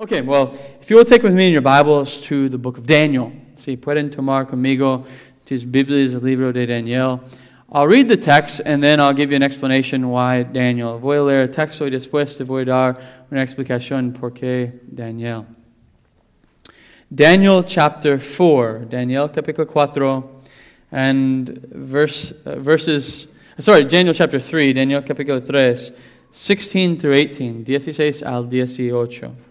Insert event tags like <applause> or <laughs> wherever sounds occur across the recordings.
Okay, well, if you will take with me in your Bibles to the book of Daniel. Si pueden tomar conmigo tus Biblias, el libro de Daniel. I'll read the text and then I'll give you an explanation why Daniel. Voy a leer el texto y después te voy a dar una explicación por qué Daniel. Daniel chapter 4, Daniel capítulo 4, and verse, uh, verses, sorry, Daniel chapter 3, Daniel capítulo 3, 16 through 18, 16 al 18.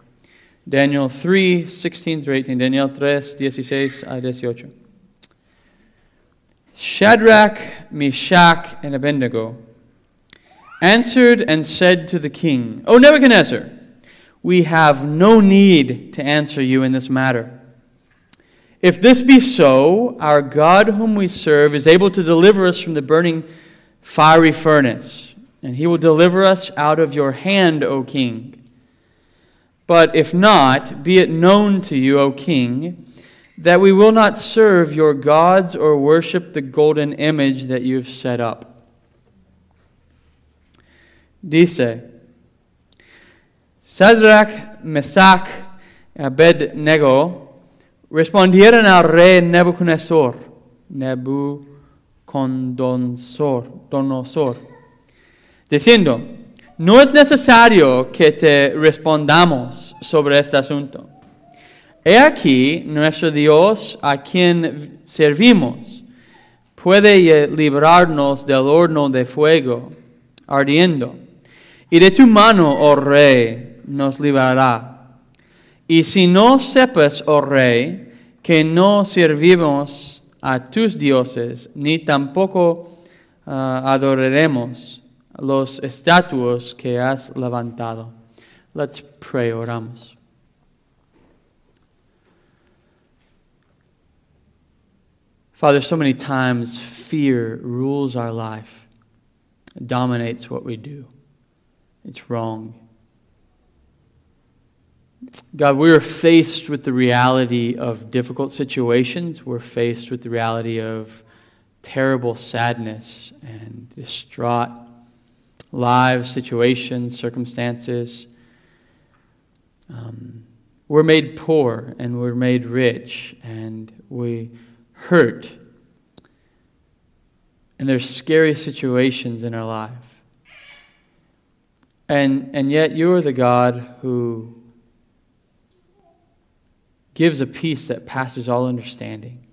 Daniel 3, 16 through 18. Daniel 3, 16 a 18. Shadrach, Meshach, and Abednego answered and said to the king, O Nebuchadnezzar, we have no need to answer you in this matter. If this be so, our God whom we serve is able to deliver us from the burning fiery furnace, and he will deliver us out of your hand, O king. But if not, be it known to you, O king, that we will not serve your gods or worship the golden image that you have set up. Dice, Sadrach, Mesach, Abednego respondieron al rey Nebuchadnezzar, Nebuchadnezzar, diciendo, no es necesario que te respondamos sobre este asunto. He aquí nuestro Dios a quien servimos puede librarnos del horno de fuego ardiendo. Y de tu mano, oh rey, nos librará. Y si no sepas, oh rey, que no servimos a tus dioses, ni tampoco uh, adoraremos los estatuos que has levantado. Let's pray, oramos. Father, so many times fear rules our life, dominates what we do. It's wrong. God, we are faced with the reality of difficult situations. We're faced with the reality of terrible sadness and distraught lives, situations, circumstances. Um, we're made poor and we're made rich and we hurt. And there's scary situations in our life. And, and yet you are the God who gives a peace that passes all understanding.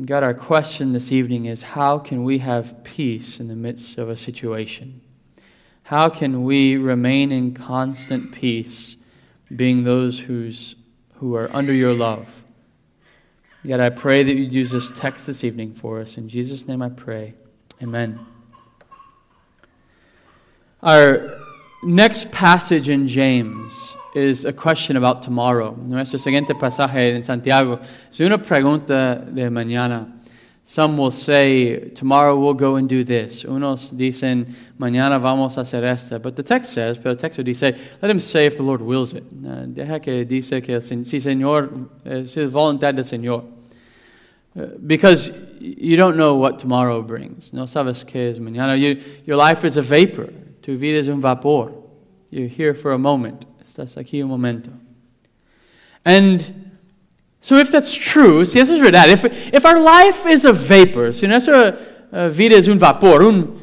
God, our question this evening is how can we have peace in the midst of a situation? How can we remain in constant peace, being those who's, who are under your love? God, I pray that you'd use this text this evening for us. In Jesus' name I pray. Amen. Our next passage in James is a question about tomorrow. Nuestro siguiente pasaje en Santiago es una pregunta de mañana. Some will say, tomorrow we'll go and do this. Unos dicen, mañana vamos a hacer esto. But the text says, pero el texto dice, let him say if the Lord wills it. Uh, deja que dice que si Señor, es voluntad del Señor. Uh, because you don't know what tomorrow brings. No sabes qué es mañana. You, your life is a vapor. Tu vida es un vapor. You're here for a moment. Estás aquí un momento. And so if that's true, si eso es verdad, if, if our life is a vapor, si nuestra uh, vida es un vapor, un,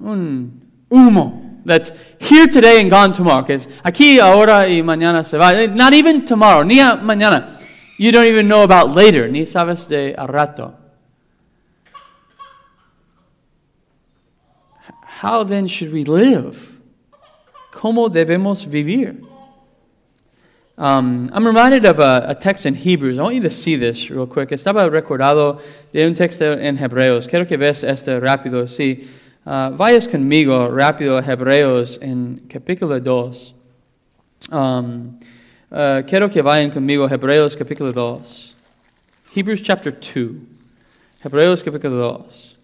un humo, that's here today and gone tomorrow, que es aquí, ahora y mañana se va, not even tomorrow, ni mañana. You don't even know about later, ni sabes de a rato. How then should we live? ¿Cómo debemos vivir? Um, I'm reminded of a, a, text in Hebrews. I want you to see this real quick. Estaba recordado de un texto en Hebreos. Quiero que veas este rápido. Sí, uh, vayas conmigo rápido a Hebreos en capítulo 2. Um, uh, quiero que vayan conmigo a Hebreos capítulo 2. Hebrews chapter 2. Hebreos capítulo 2.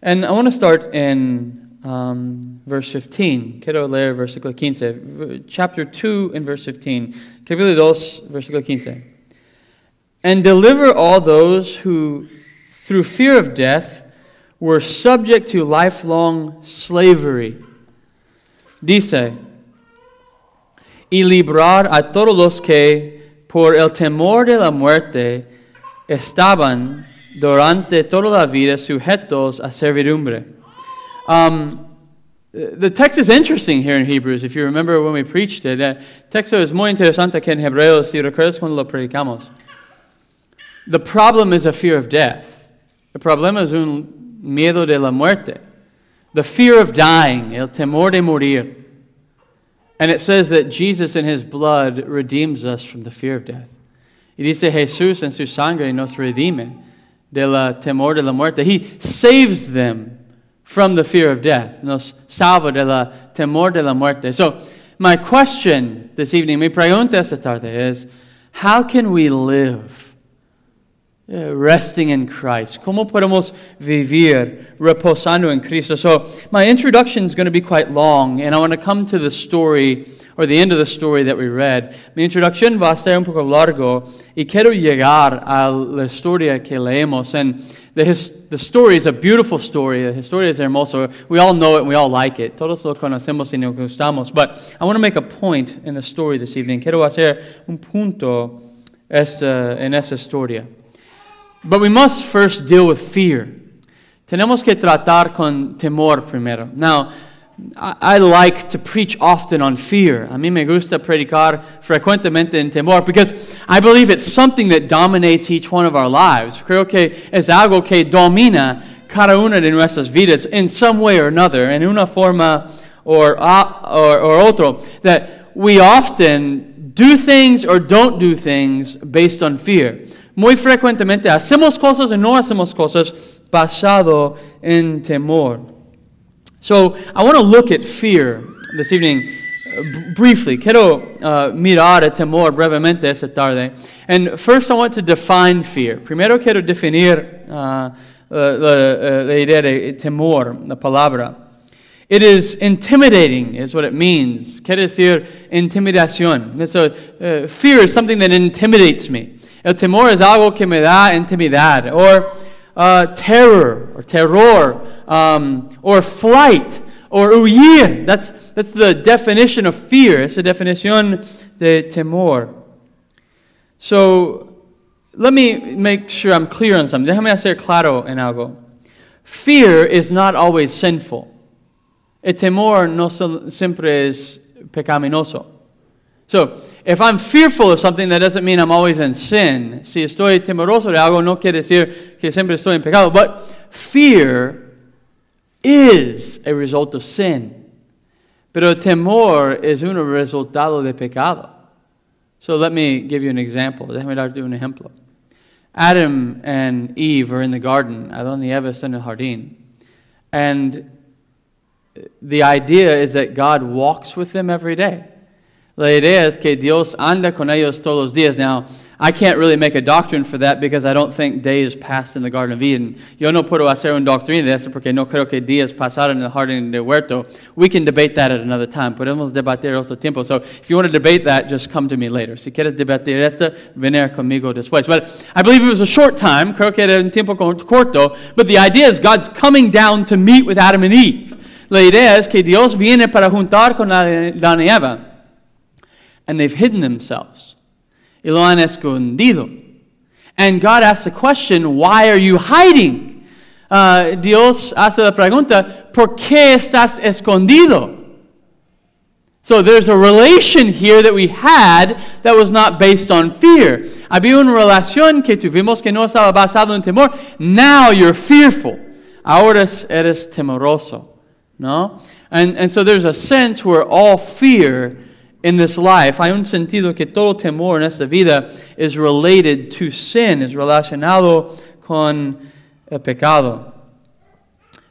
And I want to start in um, verse 15. Quiero leer versículo 15. Chapter 2 and verse 15. Capítulo 2, versículo 15. And deliver all those who, through fear of death, were subject to lifelong slavery Dice, y librar a todos los que por el temor de la muerte estaban durante toda la vida sujetos a servidumbre. Um, the text is interesting here in Hebrews, if you remember when we preached it. El texto es muy interesante aquí en Hebreos, si recuerdas cuando lo predicamos. The problem is a fear of death. El problema es un miedo de la muerte. The fear of dying, el temor de morir. And it says that Jesus in his blood redeems us from the fear of death. Y dice Jesús en su sangre nos redime del temor de la muerte. He saves them from the fear of death. Nos salva del temor de la muerte. So, my question this evening, mi pregunta esta tarde is, how can we live eh, resting in Christ? ¿Cómo podemos vivir reposando en Cristo? So, my introduction is going to be quite long, and I want to come to the story or the end of the story that we read. Mi introducción va a ser un poco largo y quiero llegar a la historia que leemos. And the, his, the story is a beautiful story. The historia es hermoso. We all know it and we all like it. Todos lo conocemos y nos gustamos. But I want to make a point in the story this evening. Quiero hacer un punto esta, en esta historia. But we must first deal with fear. Tenemos que tratar con temor primero. Now, I, like to preach often on fear. A mí me gusta predicar frecuentemente en temor because I believe it's something that dominates each one of our lives. Creo que es algo que domina cada una de nuestras vidas in some way or another, in una forma or, or, or otro, that we often do things or don't do things based on fear. Muy frecuentemente hacemos cosas y no hacemos cosas basado en temor. So I want to look at fear this evening uh, briefly. Quiero uh, mirar a temor brevemente esta tarde. And first I want to define fear. Primero quiero definir uh, la, la idea de temor, la palabra. It is intimidating, is what it means. Quiere decir intimidación. So, uh, fear is something that intimidates me. El temor es algo que me da intimidad. Or uh, terror or terror um, or flight or huir. That's, that's the definition of fear. It's the definition de temor. So let me make sure I'm clear on something. Déjame hacer claro en algo. Fear is not always sinful. El temor no siempre es pecaminoso. So, if I'm fearful of something, that doesn't mean I'm always in sin. Si estoy temeroso de algo, no quiere decir que siempre estoy en pecado. But fear is a result of sin. Pero temor es un resultado de pecado. So let me give you an example. Déjame darte un ejemplo. Adam and Eve are in the garden. Adán y Eva están en el jardín. And the idea is that God walks with them every day. La idea es que Dios anda con ellos todos los días. Now, I can't really make a doctrine for that because I don't think days passed in the Garden of Eden. Yo no puedo hacer una doctrina de eso porque no creo que días pasaron en el jardín de huerto. We can debate that at another time. Podemos debatir otro tiempo. So if you want to debate that, just come to me later. Si quieres debatir esto, venir conmigo después. But I believe it was a short time. Creo que era un tiempo corto. But the idea is God's coming down to meet with Adam and Eve. La idea es que Dios viene para juntar con Adán y Eva and they've hidden themselves. Y lo han escondido. And God asks the question, why are you hiding? Uh, Dios hace la pregunta, ¿por qué estás escondido? So there's a relation here that we had that was not based on fear. Había una relación que tuvimos que no estaba basado en temor. Now you're fearful. Ahora eres temoroso. No? And, and so there's a sense where all fear in this life, hay un sentido que todo temor en esta vida is related to sin, is relacionado con el pecado.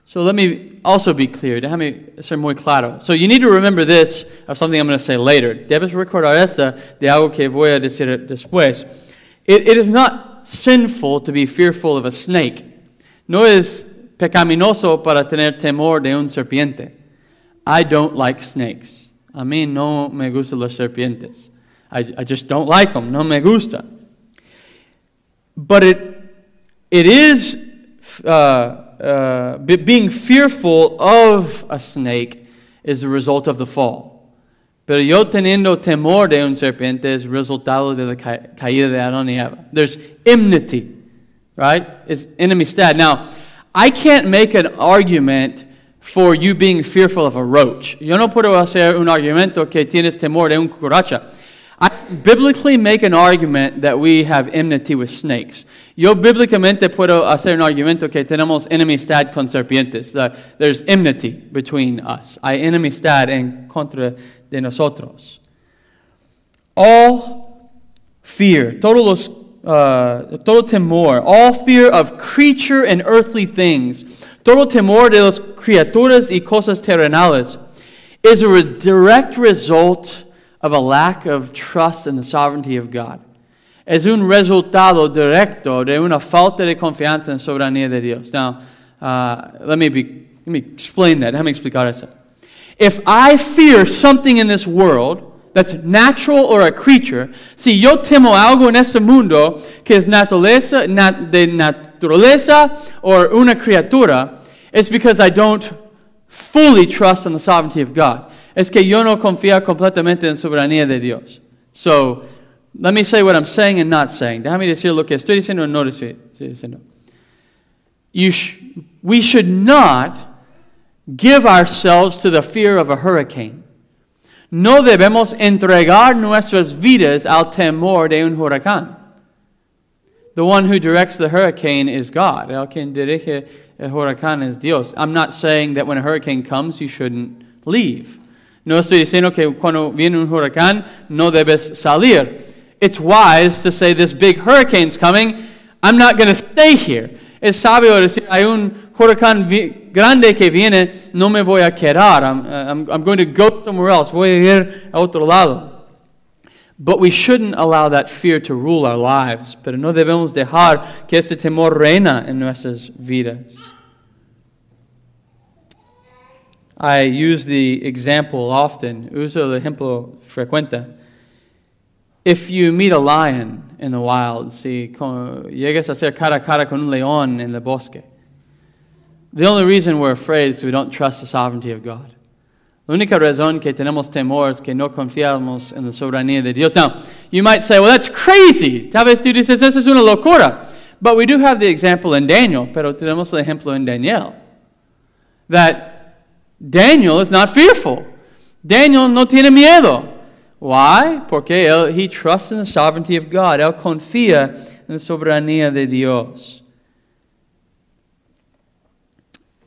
So let me also be clear. Déjame ser muy claro. So you need to remember this of something I'm going to say later. Debes recordar esta de algo que voy a decir después. It, it is not sinful to be fearful of a snake. No es pecaminoso para tener temor de un serpiente. I don't like snakes. A mí no me gustan las serpientes. I, I just don't like them. No me gusta. But it, it is uh, uh, being fearful of a snake is the result of the fall. Pero yo teniendo temor de un serpiente es resultado de la ca- caída de Adán y Eva. There's enmity, right? It's enemistad. Now, I can't make an argument for you being fearful of a roach. Yo no puedo hacer un argumento que tienes temor de un cucaracha. I biblically make an argument that we have enmity with snakes. Yo bíblicamente puedo hacer un argumento que tenemos enemistad con serpientes. Uh, there's enmity between us. Hay enemistad en contra de nosotros. All fear, todos los, uh, todo temor, all fear of creature and earthly things, todo temor de las criaturas y cosas terrenales, is a re- direct result of a lack of trust in the sovereignty of God. Es un resultado directo de una falta de confianza en la soberanía de Dios. Now, uh, let, me be, let me explain that. Déjame explicar eso. If I fear something in this world that's natural or a creature, si yo temo algo en este mundo que es naturaleza, nat- de naturaleza or una criatura, it's because I don't fully trust in the sovereignty of God. Es que yo no confío completamente en soberanía de Dios. So, let me say what I'm saying and not saying. Déjame decir lo que estoy diciendo o no estoy diciendo. You sh- we should not give ourselves to the fear of a hurricane. No debemos entregar nuestras vidas al temor de un huracán. The one who directs the hurricane is God. El quien dirige el huracán es Dios. I'm not saying that when a hurricane comes you shouldn't leave. No estoy diciendo que cuando viene un huracán no debes salir. It's wise to say this big hurricane's coming. I'm not going to stay here. Es sabio decir hay un huracán grande que viene, no me voy a quedar. I'm, uh, I'm, I'm going to go somewhere else. Voy a ir a otro lado. But we shouldn't allow that fear to rule our lives. Pero no debemos dejar que este temor reina en nuestras vidas. I use the example often, uso el ejemplo frecuente. If you meet a lion in the wild, si llegas a ser cara a cara con un león en el bosque, the only reason we're afraid is we don't trust the sovereignty of God. La única razón que tenemos temor es que no confiamos en la soberanía de Dios. Now, you might say, well, that's crazy. Tal vez tú dices, eso es una locura. But we do have the example in Daniel, pero tenemos el ejemplo en Daniel. That Daniel is not fearful. Daniel no tiene miedo. Why? Porque él, he trusts in the sovereignty of God. Él confía en la soberanía de Dios.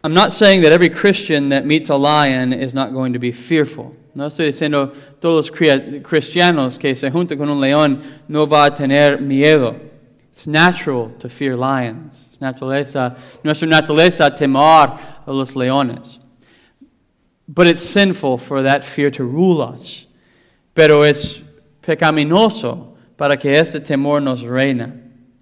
I'm not saying that every Christian that meets a lion is not going to be fearful. No estoy diciendo todos los cristianos que se juntan con un león no va a tener miedo. It's natural to fear lions. Es naturaleza, nuestra naturaleza temor a los leones. But it's sinful for that fear to rule us. Pero es pecaminoso para que este temor nos reina.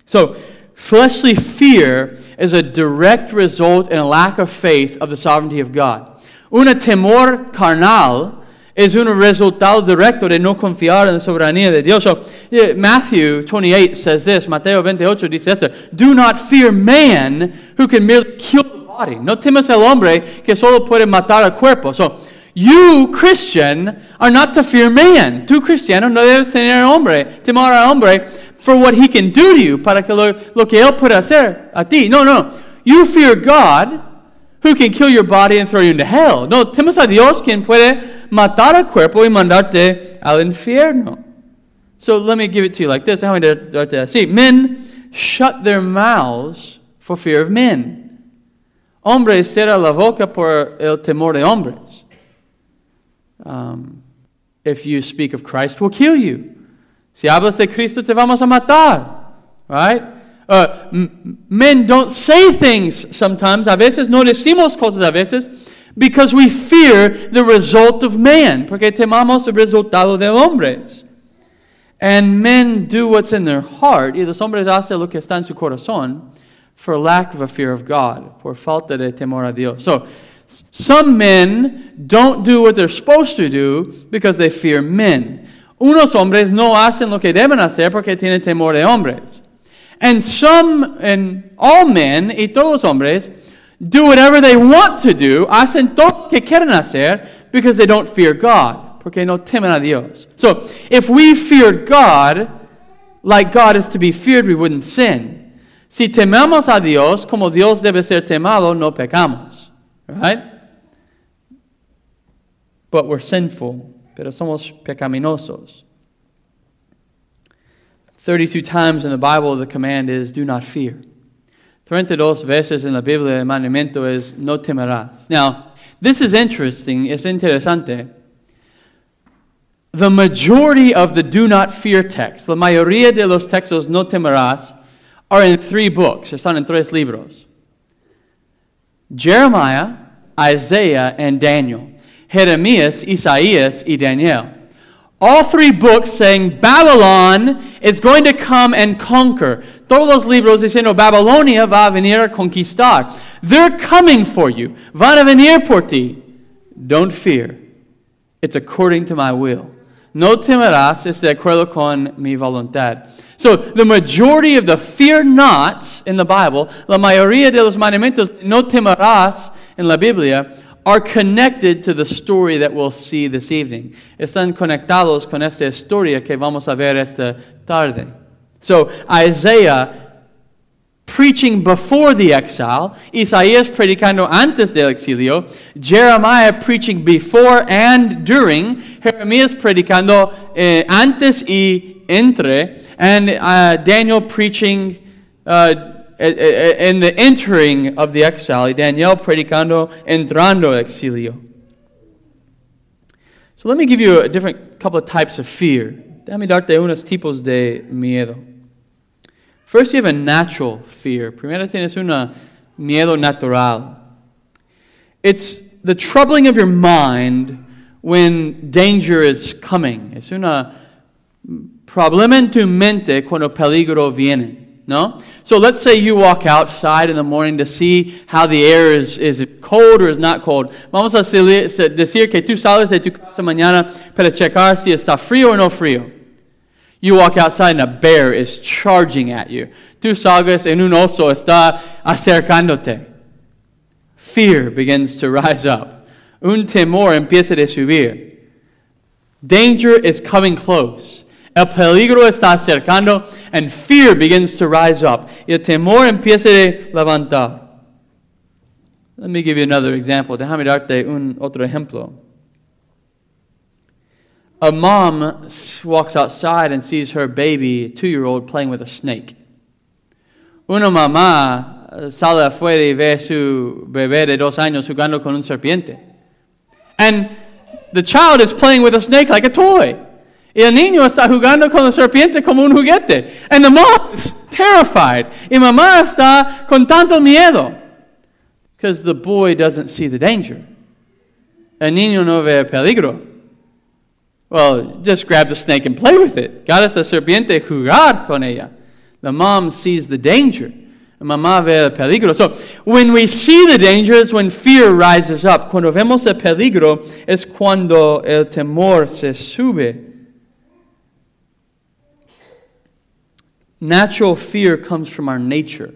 So, fleshly fear is a direct result and a lack of faith of the sovereignty of God. Una temor carnal es un resultado directo de no confiar en la soberanía de Dios. So, Matthew 28 says this, Mateo 28 dice esto, Do not fear man who can merely kill the body. No temas el hombre que solo puede matar el cuerpo. So, you, Christian, are not to fear man. Tú, cristiano, no debes tener hombre, temor al hombre for what he can do to you, para que lo, lo que él puede hacer a ti. No, no. You fear God, who can kill your body and throw you into hell. No, temes a Dios, quien puede matar al cuerpo y mandarte al infierno. So let me give it to you like this. Darte así. Men shut their mouths for fear of men. Hombres cierran la boca por el temor de hombres. Um, if you speak of Christ, we'll kill you. Si hablas de Cristo, te vamos a matar. Right? Uh, men don't say things sometimes. A veces no decimos cosas a veces because we fear the result of man. Porque temamos el resultado de hombres. And men do what's in their heart. Y los hombres hacen lo que está en su corazón for lack of a fear of God. Por falta de temor a Dios. So, some men don't do what they're supposed to do because they fear men. Unos hombres no hacen lo que deben hacer porque tienen temor de hombres. And some, and all men, y todos los hombres, do whatever they want to do, hacen todo lo que quieren hacer, Because they don't fear God. Porque no temen a Dios. So, if we feared God, like God is to be feared, we wouldn't sin. Si tememos a Dios como Dios debe ser temado, no pecamos. Right? But we're sinful, pero somos pecaminosos. 32 times in the Bible, the command is do not fear. 32 veces en la Biblia el mandamiento es no temerás. Now, this is interesting, es interesante. The majority of the do not fear texts, la mayoría de los textos no temerás, are in three books, están en tres libros. Jeremiah, Isaiah, and Daniel. Jeremías, Isaías, y Daniel. All three books saying Babylon is going to come and conquer. Todos los libros diciendo Babilonia va a venir a conquistar. They're coming for you. Van a venir por ti. Don't fear. It's according to my will. No temerás es de acuerdo con mi voluntad. So, the majority of the fear nots in the Bible, la mayoría de los mandamientos no temerás en la Biblia, are connected to the story that we'll see this evening. Están conectados con esta historia que vamos a ver esta tarde. So, Isaiah preaching before the exile, Isaías predicando antes del exilio, Jeremiah preaching before and during, Jeremías predicando eh, antes y entre, and uh, Daniel preaching uh, Eh, eh, eh, in the entering of the exile, Daniel predicando entrando exilio. So let me give you a different couple of types of fear. Déjame darte unos tipos de miedo. First, you have a natural fear. Primero tienes un miedo natural. It's the troubling of your mind when danger is coming. Es un problema en tu mente cuando peligro viene. No? So let's say you walk outside in the morning to see how the air is, is cold or is not cold. Vamos a decir que tú sales de tu casa mañana para checar si está frío o no frío. You walk outside and a bear is charging at you. Tú salgas en un oso está acercándote. Fear begins to rise up. Un temor empieza a subir. Danger is coming close. El peligro está acercando and fear begins to rise up. El temor empieza a levantar. Let me give you another example. Déjame darte un otro ejemplo. A mom walks outside and sees her baby, two year old, playing with a snake. Una mamá eh, sale afuera y ve su bebé de dos años jugando con un serpiente. And the child is playing with a snake like a toy. Y el niño está jugando con la serpiente como un juguete. And the mom is terrified. Y mamá está con tanto miedo. Because the boy doesn't see the danger. El niño no ve el peligro. Well, just grab the snake and play with it. Got esa serpiente jugar con ella. The mom sees the danger. Mamá ve el peligro. So, when we see the danger is when fear rises up. Cuando vemos el peligro es cuando el temor se sube. Natural fear comes from our nature.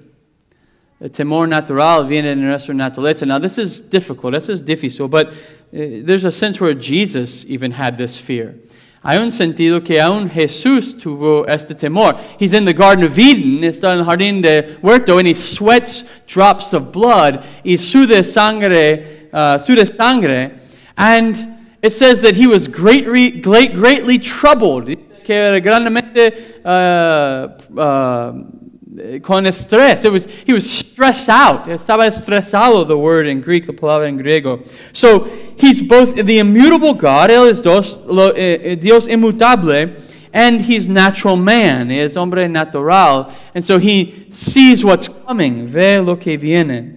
El temor natural viene de nuestra naturaleza. Now, this is difficult, this is difícil, but uh, there's a sense where Jesus even had this fear. Hay un sentido que aún Jesús tuvo este temor. He's in the Garden of Eden, está en el jardín de huerto, and he sweats drops of blood, y sude sangre, uh, sude sangre, and it says that he was greatly, great, greatly troubled que era grandemente uh, uh, con estrés. It was, he was stressed out. Estaba estresado, the word in Greek, the palabra en griego. So he's both the immutable God, él es dos, lo, eh, eh, Dios inmutable, and he's natural man, es hombre natural. And so he sees what's coming, ve lo que viene.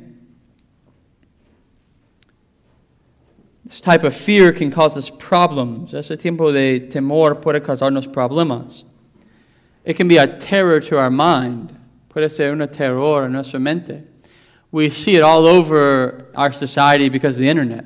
This type of fear can cause us problems. Ese tiempo de temor puede causarnos problemas. It can be a terror to our mind. Puede ser una terror en nuestra mente. We see it all over our society because of the internet.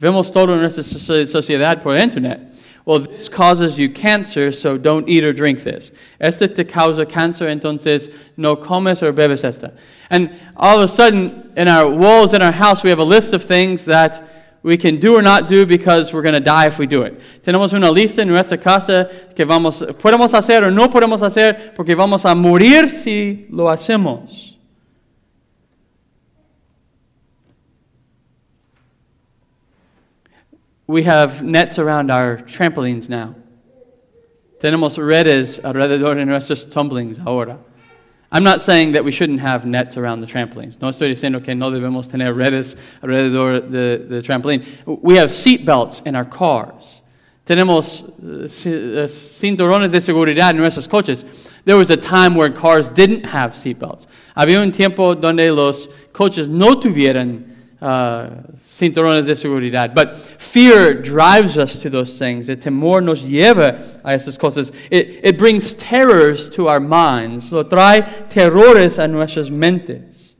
Vemos todo en nuestra sociedad por internet. Well, this causes you cancer, so don't eat or drink this. Este te causa cáncer, entonces no comes or bebes esta. And all of a sudden, in our walls in our house, we have a list of things that we can do or not do because we're going to die if we do it. Tenemos una lista en nuestra casa que vamos, podemos hacer o no podemos hacer porque vamos a morir si lo hacemos. We have nets around our trampolines now. Tenemos redes alrededor de nuestros tumblings ahora. I'm not saying that we shouldn't have nets around the trampolines. No estoy diciendo que no debemos tener redes alrededor de, de trampolín. We have seat belts in our cars. Tenemos uh, cinturones de seguridad en nuestros coches. There was a time where cars didn't have seat belts. Había un tiempo donde los coches no tuvieran uh, cinturones de seguridad. But fear drives us to those things. El temor nos lleva a esas cosas. It, it brings terrors to our minds. Lo trae terrores a nuestras mentes.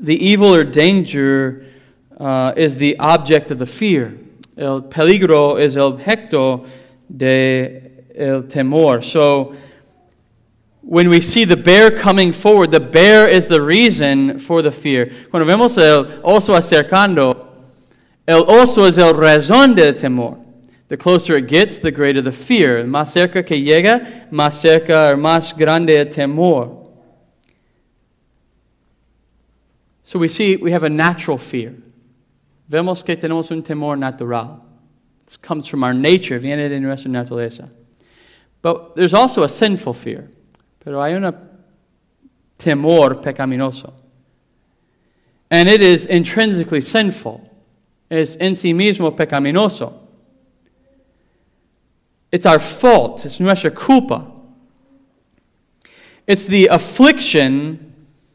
The evil or danger uh, is the object of the fear. El peligro es el objeto de el temor. So, when we see the bear coming forward, the bear is the reason for the fear. Cuando vemos el oso acercando, el oso es el razón del temor. The closer it gets, the greater the fear. Más cerca que llega, más cerca o más grande el temor. So we see we have a natural fear. Vemos que tenemos un temor natural. This comes from our nature, viene de nuestra naturaleza. But there's also a sinful fear. Pero hay un temor pecaminoso. And it is intrinsically sinful. Es en sí mismo pecaminoso. It's our fault. It's nuestra culpa. It's the affliction.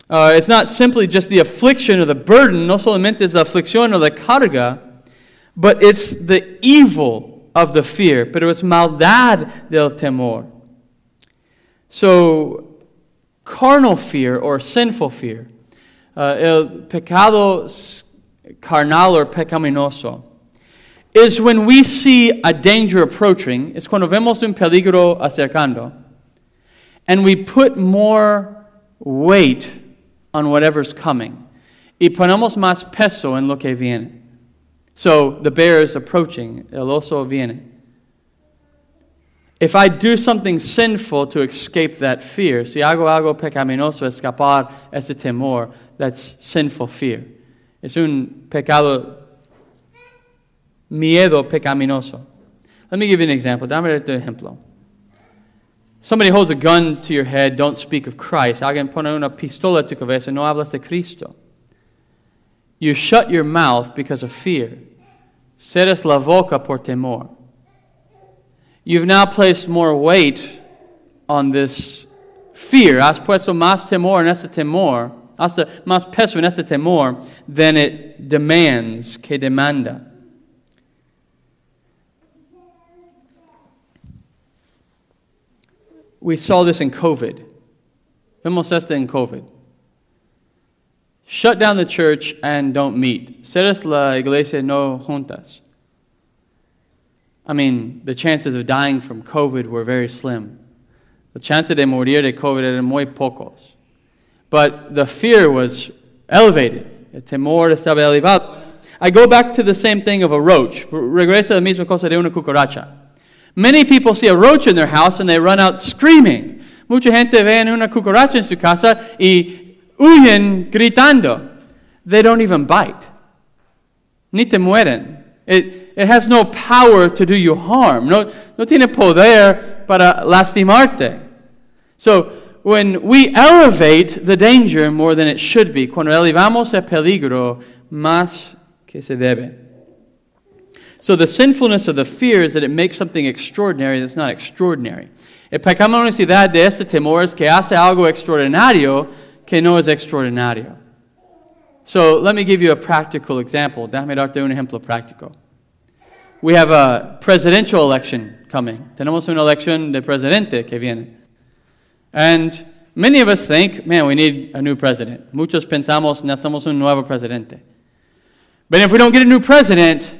Uh, it's not simply just the affliction or the burden. No solamente es la aflicción o la carga, but it's the evil of the fear. Pero es maldad del temor. So, carnal fear or sinful fear, uh, el pecado carnal or pecaminoso, is when we see a danger approaching, es cuando vemos un peligro acercando, and we put more weight on whatever's coming. Y ponemos más peso en lo que viene. So the bear is approaching, el oso viene. If I do something sinful to escape that fear, si hago algo pecaminoso, escapar ese temor, that's sinful fear. Es un pecado, miedo pecaminoso. Let me give you an example. Dame un ejemplo. Somebody holds a gun to your head, don't speak of Christ. Alguien pone una pistola a tu cabeza, no hablas de Cristo. You shut your mouth because of fear. Ceres la boca por temor. You've now placed more weight on this fear. Has puesto más temor en este temor, hasta más peso en este temor than it demands, que demanda. We saw this in COVID. Vemos esto en COVID. Shut down the church and don't meet. Ceres la iglesia no juntas. I mean, the chances of dying from COVID were very slim. The chances de morir de COVID eran muy pocos. But the fear was elevated. El temor estaba elevado. I go back to the same thing of a roach. Regresa la misma cosa de una cucaracha. Many people see a roach in their house and they run out screaming. Mucha gente ve una cucaracha en su casa y huyen gritando. They don't even bite. Ni te mueren. It, it has no power to do you harm. No, no tiene poder para lastimarte. So, when we elevate the danger more than it should be, cuando elevamos el peligro más que se debe. So, the sinfulness of the fear is that it makes something extraordinary that's not extraordinary. El pecado necesidad de este temor es que hace algo extraordinario que no es extraordinario. So, let me give you a practical example. Déjame darte un ejemplo práctico. We have a presidential election coming. Tenemos una elección de presidente que viene. And many of us think, man, we need a new president. Muchos pensamos, necesitamos un nuevo presidente. But if we don't get a new president,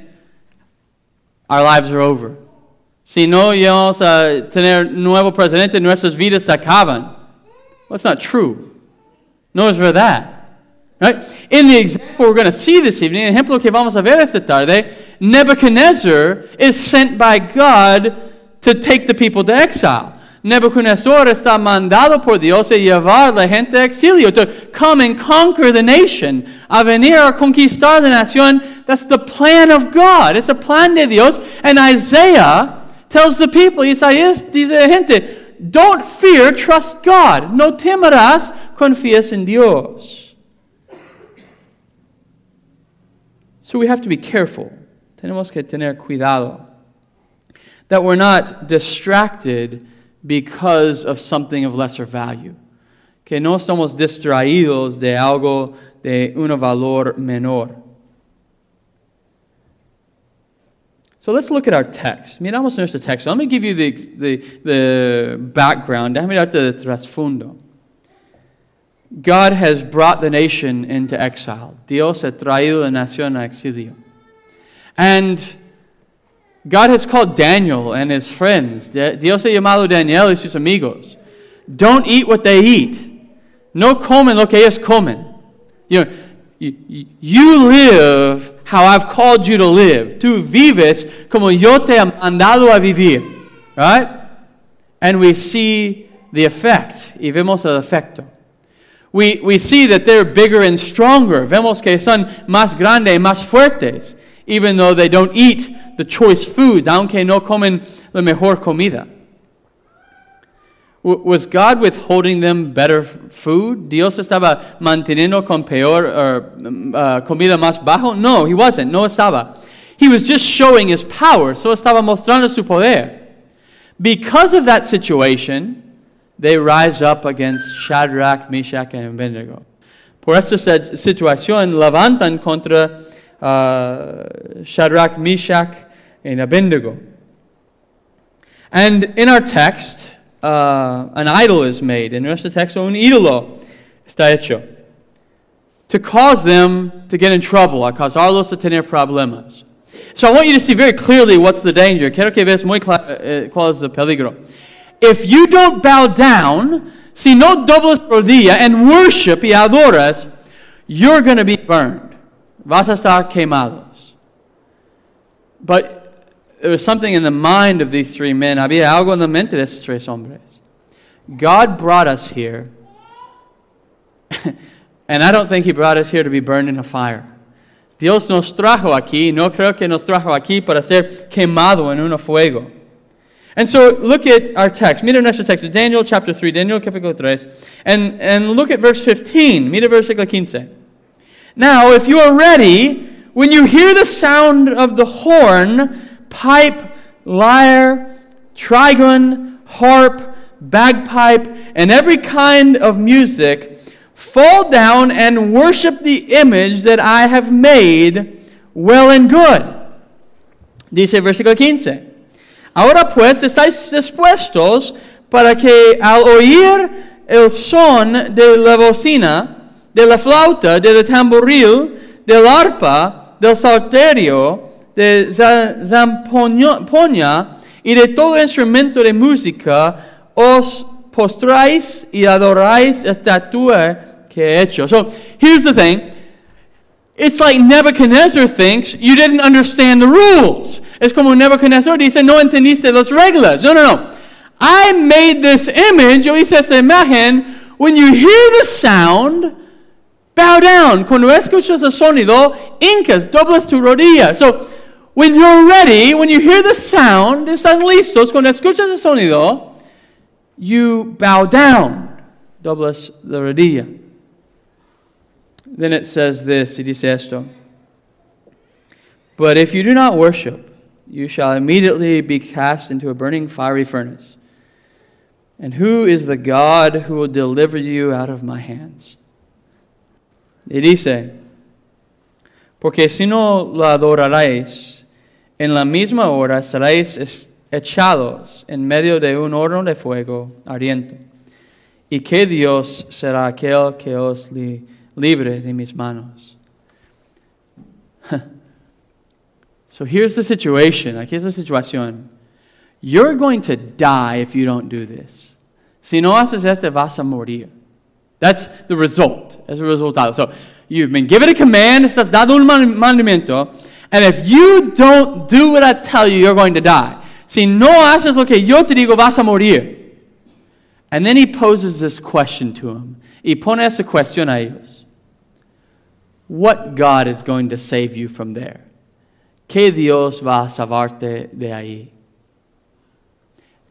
our lives are over. Si no llegamos a tener nuevo presidente, nuestras vidas se acaban. Well, that's not true. No es verdad. Right? In the example we're going to see this evening, el ejemplo que vamos a ver esta tarde, Nebuchadnezzar is sent by God to take the people to exile. Nebuchadnezzar está mandado por Dios a llevar la gente a exilio, to come and conquer the nation, a venir a conquistar la nación. That's the plan of God. It's a plan de Dios. And Isaiah tells the people, Isaías dice a gente, don't fear, trust God. No temerás, confías en Dios. So we have to be careful. Tenemos que tener cuidado. That we're not distracted because of something of lesser value. Que no estamos distraídos de algo de un valor menor. So let's look at our text. Miramos nuestro texto. Let me give you the, the, the background. Déjame darte trasfondo. God has brought the nation into exile. Dios ha traído la nación a exilio. And God has called Daniel and his friends. Dios ha llamado Daniel y sus amigos. Don't eat what they eat. No comen lo que ellos comen. You, know, you, live how I've called you to live. Tú vives como yo te he mandado a vivir. Right? And we see the effect. Y vemos el efecto we, we see that they're bigger and stronger. Vemos que son más grandes más fuertes, even though they don't eat the choice foods, aunque no comen la mejor comida. Was God withholding them better food? Dios estaba manteniendo con peor uh, comida más bajo? No, he wasn't. No estaba. He was just showing his power. So estaba mostrando su poder. Because of that situation, they rise up against Shadrach, Meshach, and Abednego. Por esta situación levantan contra uh, Shadrach, Meshach, and Abednego. And in our text, uh, an idol is made. in En nuestro texto, un ídolo está hecho. To cause them to get in trouble, a causarlos a tener problemas. So I want you to see very clearly what's the danger. Quiero que veas muy claro eh, cuál es el peligro if you don't bow down, si no dobles rodilla and worship y adoras, you're going to be burned. Vas a estar quemados. But there was something in the mind of these three men. Había algo en la mente de esos tres hombres. God brought us here, <laughs> and I don't think He brought us here to be burned in a fire. Dios nos trajo aquí, no creo que nos trajo aquí para ser quemado en un fuego. And so look at our text. Mira nuestro texto, Daniel chapter 3, Daniel capítulo 3, and, and look at verse 15. Mira versículo 15. Now, if you are ready, when you hear the sound of the horn, pipe, lyre, trigon, harp, bagpipe, and every kind of music, fall down and worship the image that I have made well and good. Dice versículo 15. Ahora pues estáis dispuestos para que al oír el son de la bocina, de la flauta, de del tamboril, del arpa, del salterio, de zampoña y de todo instrumento de música, os postráis y adoráis estatua que he hecho. So here's the thing. It's like Nebuchadnezzar thinks you didn't understand the rules. Es como Nebuchadnezzar dice, no entendiste las reglas. No, no, no. I made this image, yo hice esta imagen. When you hear the sound, bow down. Cuando escuchas el sonido, incas, doblas tu rodilla. So, when you're ready, when you hear the sound, están listos, cuando escuchas el sonido, you bow down, doblas la rodilla. Then it says this, y dice esto. But if you do not worship, you shall immediately be cast into a burning fiery furnace. And who is the God who will deliver you out of my hands? Y dice, porque si no la adoraréis, en la misma hora seréis echados en medio de un horno de fuego ardiente. ¿Y qué Dios será aquel que os libre? libre de mis manos. <laughs> so here's the situation. Aquí es la situación. You're going to die if you don't do this. Si no haces esto, vas a morir. That's the result. Es el resultado. So, you've been given a command, estás dado un mandamiento, and if you don't do what I tell you, you're going to die. Si no haces lo que yo te digo, vas a morir. And then he poses this question to him. Y pone esa cuestión a ellos. What God is going to save you from there? ¿Qué Dios va a salvarte de ahí?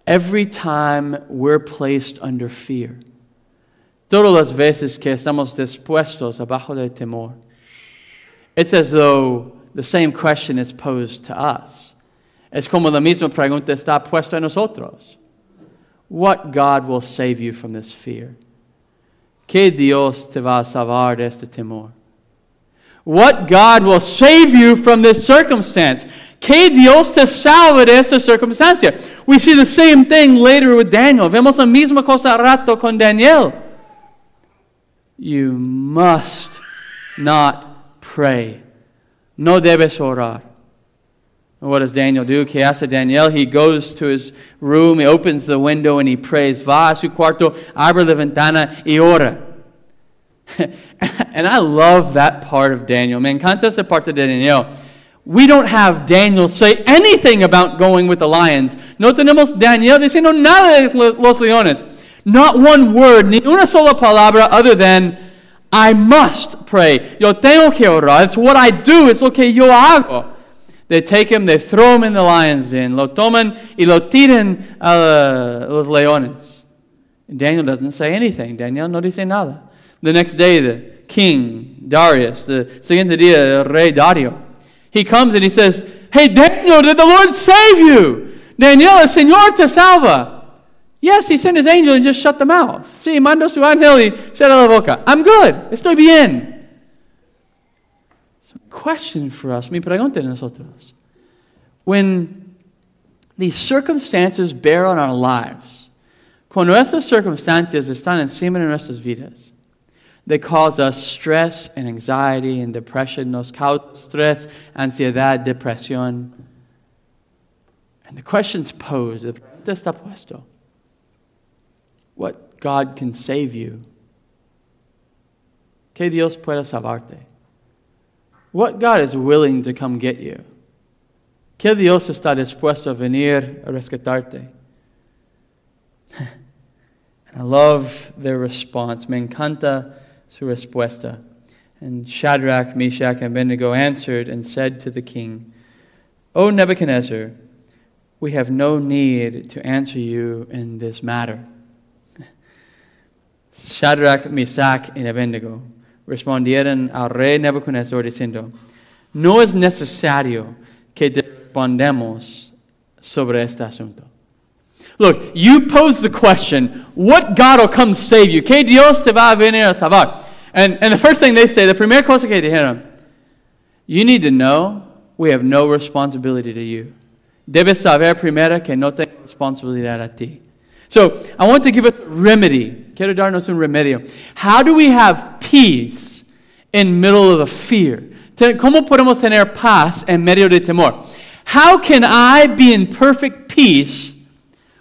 Every time we're placed under fear, todas las veces que estamos dispuestos abajo del temor, it's as though the same question is posed to us. Es como la misma pregunta está puesta a nosotros. What God will save you from this fear? ¿Qué Dios te va a salvar de este temor? What God will save you from this circumstance? ¿Qué Dios te salva de esta circunstancia? We see the same thing later with Daniel. Vemos la misma cosa rato con Daniel. You must not pray. No debes orar. What does Daniel do? ¿Qué hace Daniel? He goes to his room, he opens the window, and he prays. Va a su cuarto, abre la ventana y ora. <laughs> and I love that part of Daniel. Man, encanta esta parte de Daniel. We don't have Daniel say anything about going with the lions. No tenemos Daniel diciendo nada de los leones. Not one word, ni una sola palabra other than, I must pray. Yo tengo que orar. It's what I do. It's lo que yo hago. They take him, they throw him in the lion's den, lo toman y lo tiran a los leones. Daniel doesn't say anything. Daniel no dice nada. The next day, the king, Darius, the siguiente día, rey Dario, he comes and he says, Hey, Daniel, did the Lord save you? Daniel, el Señor te salva. Yes, he sent his angel and just shut the mouth. Sí, mando su ángel y cerró la boca. I'm good. Estoy bien. question for us, mi pregunta nosotros. When these circumstances bear on our lives, cuando estas circunstancias están encima de nuestras vidas, they cause us stress and anxiety and depression, nos causa stress, ansiedad, depresión. And the question's posed, the pregunta está puesto. What God can save you? ¿Qué Dios puede salvarte? What God is willing to come get you? ¿Qué Dios está dispuesto a venir a rescatarte? <laughs> and I love their response. Me encanta su respuesta. And Shadrach, Meshach, and Abednego answered and said to the king, O Nebuchadnezzar, we have no need to answer you in this matter. Shadrach, Meshach, and Abednego respondieron al rey Nebuchadnezzar diciendo, no es necesario que respondamos sobre este asunto. Look, you pose the question, what God will come save you? ¿Qué Dios te va a venir a salvar? And, and the first thing they say, the primera cosa que dijeron, you need to know we have no responsibility to you. Debes saber primero que no tengo responsabilidad a ti. So I want to give a remedy. Quiero darnos un remedio. How do we have peace in middle of the fear? ¿Cómo podemos tener paz en medio de temor? How can I be in perfect peace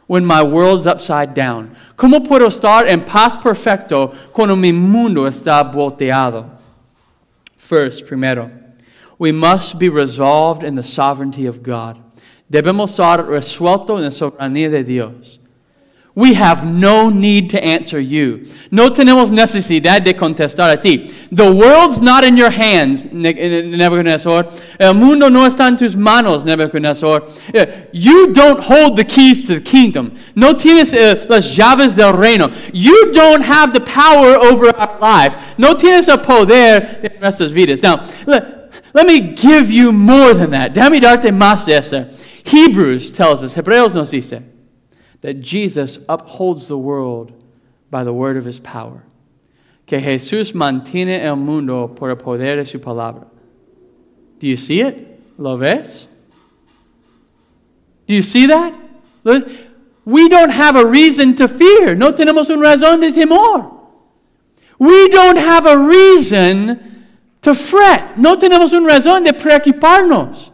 when my world's upside down? ¿Cómo puedo estar en paz perfecto cuando mi mundo está volteado? First, primero, we must be resolved in the sovereignty of God. Debemos estar resuelto en la soberanía de Dios. We have no need to answer you. No tenemos necesidad de contestar a ti. The world's not in your hands, Nebuchadnezzar. El mundo no está en tus manos, Nebuchadnezzar. Eh, you don't hold the keys to the kingdom. No tienes uh, las llaves del reino. You don't have the power over our life. No tienes el poder de nuestras vidas. Now, let, let me give you more than that. Déjame darte más de esto. Hebrews tells us, Hebreos nos dice, that Jesus upholds the world by the word of his power. Que Jesús mantiene el mundo por el poder de su palabra. Do you see it? ¿Lo ves? Do you see that? We don't have a reason to fear. No tenemos un razón de temor. We don't have a reason to fret. No tenemos un razón de preocuparnos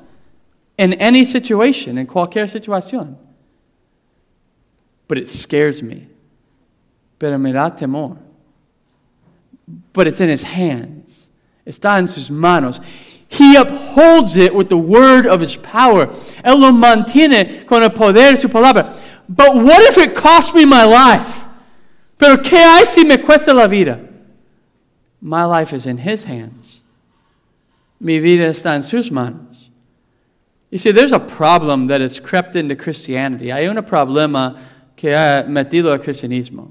in any situation, in cualquier situación but it scares me. Pero me da temor. but it's in his hands. Está en sus manos. He upholds it with the word of his power. Él lo mantiene con el poder de su palabra. But what if it costs me my life? Pero ¿qué hay si me cuesta la vida? My life is in his hands. Mi vida está en sus manos. You see, there's a problem that has crept into Christianity. Hay un problema que ha metido al cristianismo.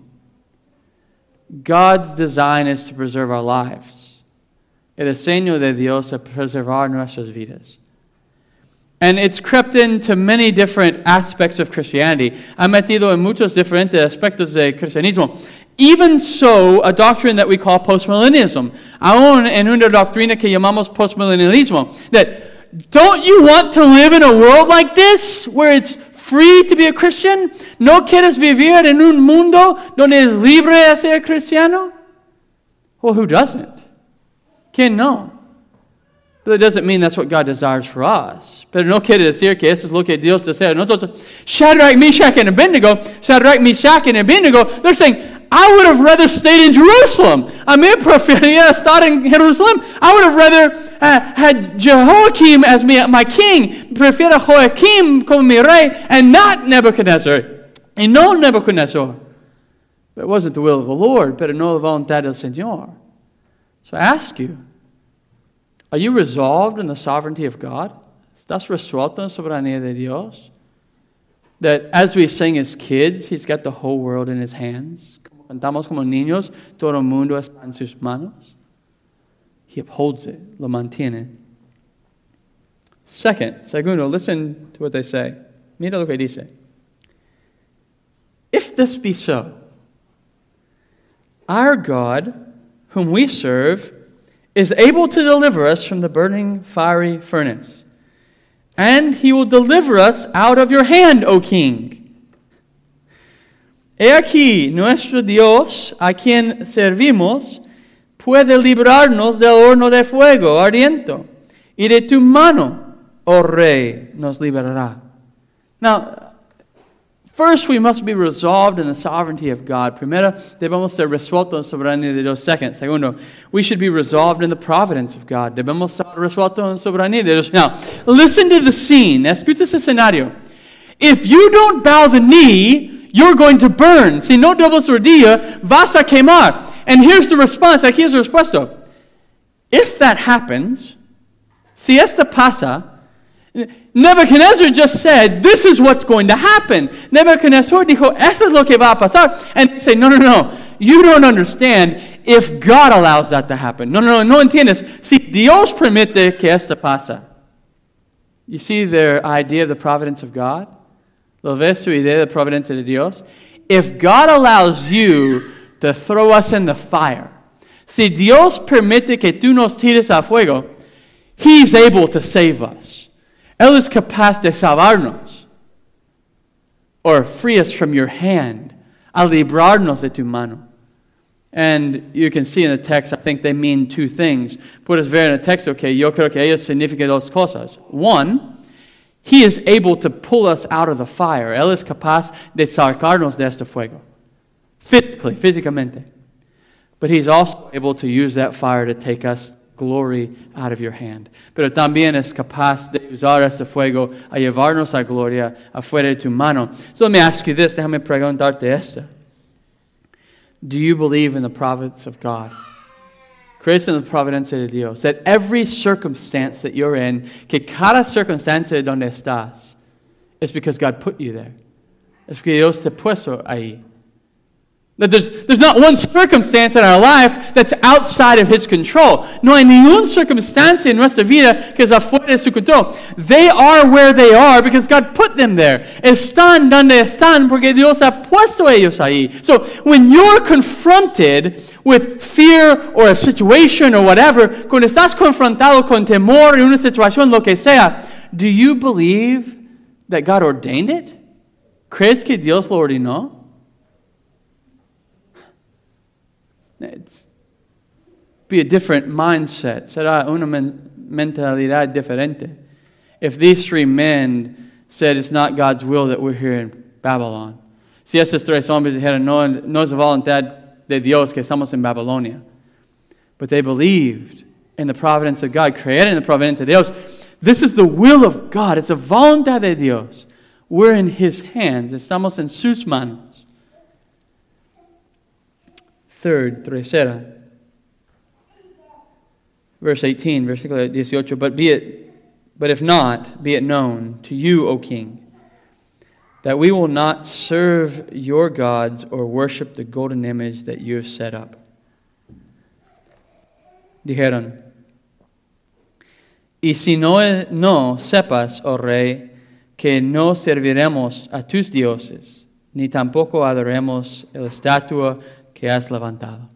God's design is to preserve our lives. El diseño de Dios es preservar nuestras vidas. And it's crept into many different aspects of Christianity. Ha metido en muchos diferentes aspectos de cristianismo. Even so, a doctrine that we call postmillennialism. Aún en una doctrina que llamamos postmillennialismo. That don't you want to live in a world like this where it's free to be a Christian? ¿No quieres vivir en un mundo donde es libre de ser cristiano? Well, who doesn't? ¿Quién no? But it doesn't mean that's what God desires for us. Pero no quiere decir que eso es lo que Dios desea. Nosotros, Shadrach, Meshach, and Abednego, Shadrach, Meshach, and Abednego, they're saying, I would have rather stayed in Jerusalem. A mí prefería estar en Jerusalem. I would have rather uh, had Jehoiakim as me, my king. Prefiero Joachim como mi rey and not Nebuchadnezzar. Y no Nebuchadnezzar. But it wasn't the will of the Lord, pero no la voluntad del Señor. So I ask you, are you resolved in the sovereignty of God? ¿Estás resuelto en soberanía de Dios? That as we sing as kids, He's got the whole world in His hands. Cantamos como niños, todo el mundo está en sus manos. He upholds it, lo mantiene. Second, segundo, listen to what they say. Mira lo que dice. If this be so, our God, whom we serve, is able to deliver us from the burning fiery furnace, and he will deliver us out of your hand, O king. He aquí, nuestro Dios, a quien servimos, puede librarnos del horno de fuego ardiente, y de tu mano, oh rey, nos liberará. Now, First, we must be resolved in the sovereignty of God. Primero, debemos ser resueltos en la soberanía de Dios. Second, segundo, we should be resolved in the providence of God. Debemos ser resueltos en la soberanía de Dios. Now, listen to the scene. Escucha ese escenario. If you don't bow the knee, you're going to burn. Si no doblas rodilla, vas a quemar. And here's the response. Aquí es respuesta. If that happens, si esto pasa, Nebuchadnezzar just said, This is what's going to happen. Nebuchadnezzar dijo, Eso es lo que va a pasar. And they say, No, no, no. You don't understand if God allows that to happen. No, no, no, no entiendes. Si Dios permite que esto pasa. You see their idea of the providence of God? ¿Lo ves su idea de providencia de Dios? If God allows you to throw us in the fire, si Dios permite que tú nos tires a fuego, He's able to save us. Él es capaz de salvarnos or free us from your hand, a librarnos de tu mano. And you can see in the text, I think they mean two things. Puedes ver en el texto que yo creo que ellos significan dos cosas. One, he is able to pull us out of the fire. Él es capaz de sacarnos de este fuego. Physically, físicamente. But he's also able to use that fire to take us glory out of your hand. Pero también es capaz de usar este fuego a llevarnos a gloria afuera de tu mano. So let me ask you this, déjame preguntarte esto. Do you believe in the providence of God? ¿Crees en la providencia de Dios? That every circumstance that you're in, que cada circunstancia donde estás, is because God put you there. Es que Dios te puesto ahí. That there's, there's not one circumstance in our life that's outside of His control. No hay ninguna circunstancia en nuestra vida que es afuera de su control. They are where they are because God put them there. Están donde están porque Dios ha puesto ellos ahí. So when you're confronted with fear or a situation or whatever, cuando estás confrontado con temor en una situación, lo que sea, do you believe that God ordained it? ¿Crees que Dios lo ordenó? It's be a different mindset. Será una mentalidad diferente. If these three men said it's not God's will that we're here in Babylon. Si estos tres hombres dijeron no, no es voluntad de Dios que estamos en Babilonia. But they believed in the providence of God, created in the providence de Dios. This is the will of God, it's a voluntad de Dios. We're in His hands, estamos en sus manos. Third, tercera, verse 18, versículo 18, but be it, but if not, be it known to you, O king, that we will not serve your gods or worship the golden image that you have set up. Dijeron, y si no, no sepas, oh rey, que no serviremos a tus dioses, ni tampoco adoremos el estatua que has levantado.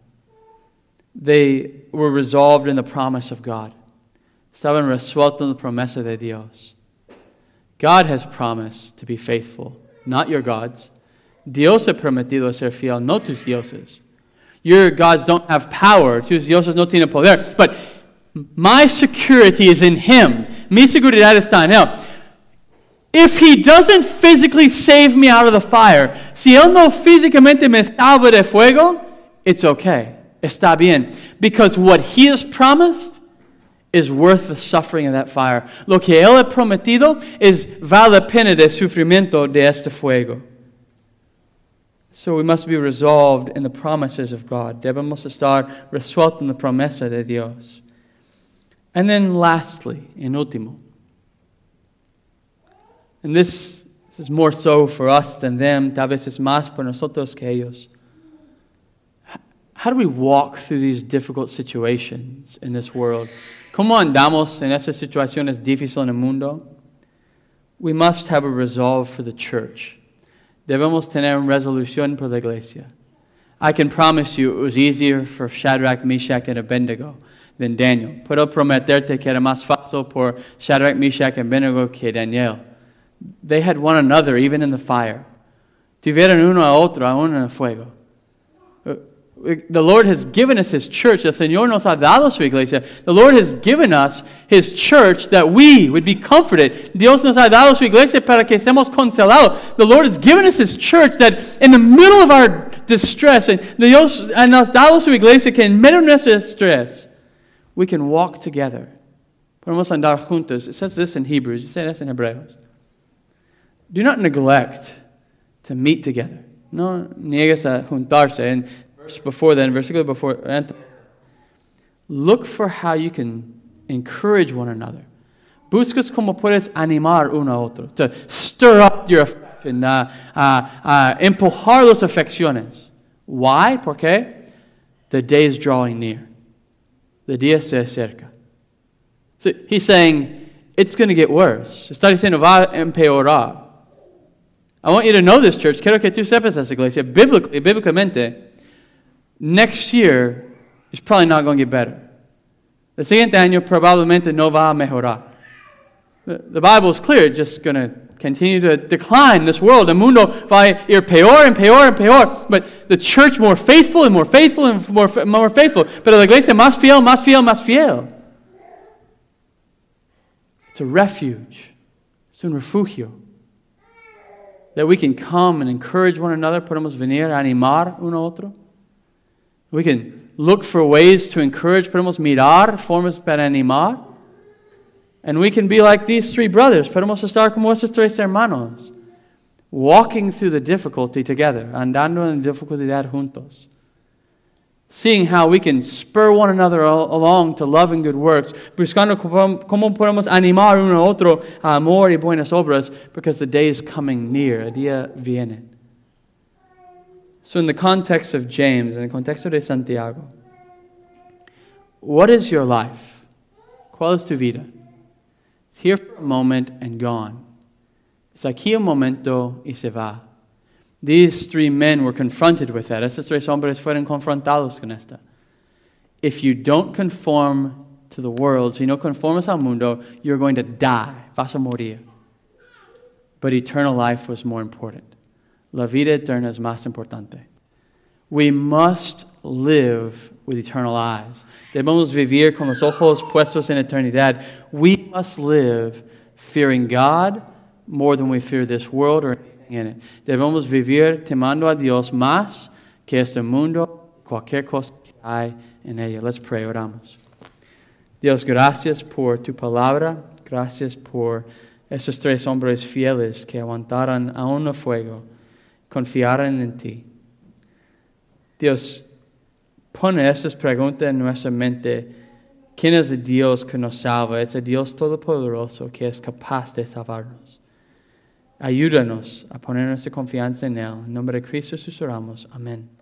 They were resolved in the promise of God. Estaban resueltos en la promesa de Dios. God has promised to be faithful, not your gods. Dios ha prometido ser fiel, no tus dioses. Your gods don't have power, tus dioses no tienen poder. But my security is in Him. Mi seguridad está en Él. If He doesn't physically save me out of the fire, si Él no físicamente me salva de fuego, it's okay. Está bien. Because what He has promised is worth the suffering of that fire. Lo que Él ha prometido es vale la pena de sufrimiento de este fuego. So we must be resolved in the promises of God. Debemos estar resueltos en la promesa de Dios. And then lastly, en último, and this, this is more so for us than them, tal vez es más por nosotros que ellos. How do we walk through these difficult situations in this world? ¿Cómo andamos en esas situaciones difíciles en el mundo? We must have a resolve for the church. Debemos tener una resolución por la iglesia. I can promise you it was easier for Shadrach, Meshach, and Abednego than Daniel. Puedo prometerte que era más fácil por Shadrach, Meshach, and Abednego que Daniel. They had one another even in the fire. Tuvieron uno a otro aún en el fuego. Uh, uh, the Lord has given us His church. El Señor nos ha dado su iglesia. The Lord has given us His church that we would be comforted. Dios nos ha dado su iglesia para que estemos consolados. The Lord has given us His church that in the middle of our distress, and Dios nos ha dado su iglesia que en medio de nuestro estrés, we can walk together. Podemos andar juntos. It says this in Hebrews. It says this in Hebreos. Do not neglect to meet together. No niegues a juntarse. And verse before then, versículo before, look for how you can encourage one another. Buscas como puedes animar uno a otro, to stir up your affection, uh, uh, uh, empujar las afecciones. Why? Porque the day is drawing near. The día se acerca. So he's saying it's going to get worse. Está diciendo va a empeorar. I want you to know this, church. Quiero que tú sepas esa iglesia. Biblically, bíblicamente, next year is probably not going to get better. El siguiente año probablemente no va a mejorar. The, the Bible is clear, it's just going to continue to decline. This world, el mundo va a ir peor and peor and peor. But the church more faithful and more faithful and more, more faithful. Pero la iglesia más fiel, más fiel, más fiel. It's a refuge. It's un refugio. That we can come and encourage one another. Podemos venir a animar uno otro. We can look for ways to encourage. Podemos mirar formas para animar. And we can be like these three brothers. Podemos estar como estos tres hermanos. Walking through the difficulty together. Andando en dificultad juntos. Seeing how we can spur one another along to love and good works. Buscando cómo podemos animar uno a otro a amor y buenas obras. Because the day is coming near. El día viene. So, in the context of James, in the contexto de Santiago, what is your life? ¿Cuál es tu vida? It's here for a moment and gone. Es aquí un momento y se va. These three men were confronted with that. Esos tres hombres fueron confrontados con esta. If you don't conform to the world, si no conformas al mundo, you're going to die. Vas a morir. But eternal life was more important. La vida eterna es más importante. We must live with eternal eyes. Debemos vivir con los ojos puestos en eternidad. We must live fearing God more than we fear this world or in it. Debemos vivir temando a Dios más que este mundo, cualquier cosa que hay en ella. Let's pray, oramos. Dios, gracias por tu palabra, gracias por esos tres hombres fieles que aguantaron a un fuego, confiaron en ti. Dios, pone esas preguntas en nuestra mente. ¿Quién es el Dios que nos salva? Es el Dios Todopoderoso que es capaz de salvarnos. Ayúdanos a poner nuestra confianza en Él. En nombre de Cristo Jesús oramos. Amén.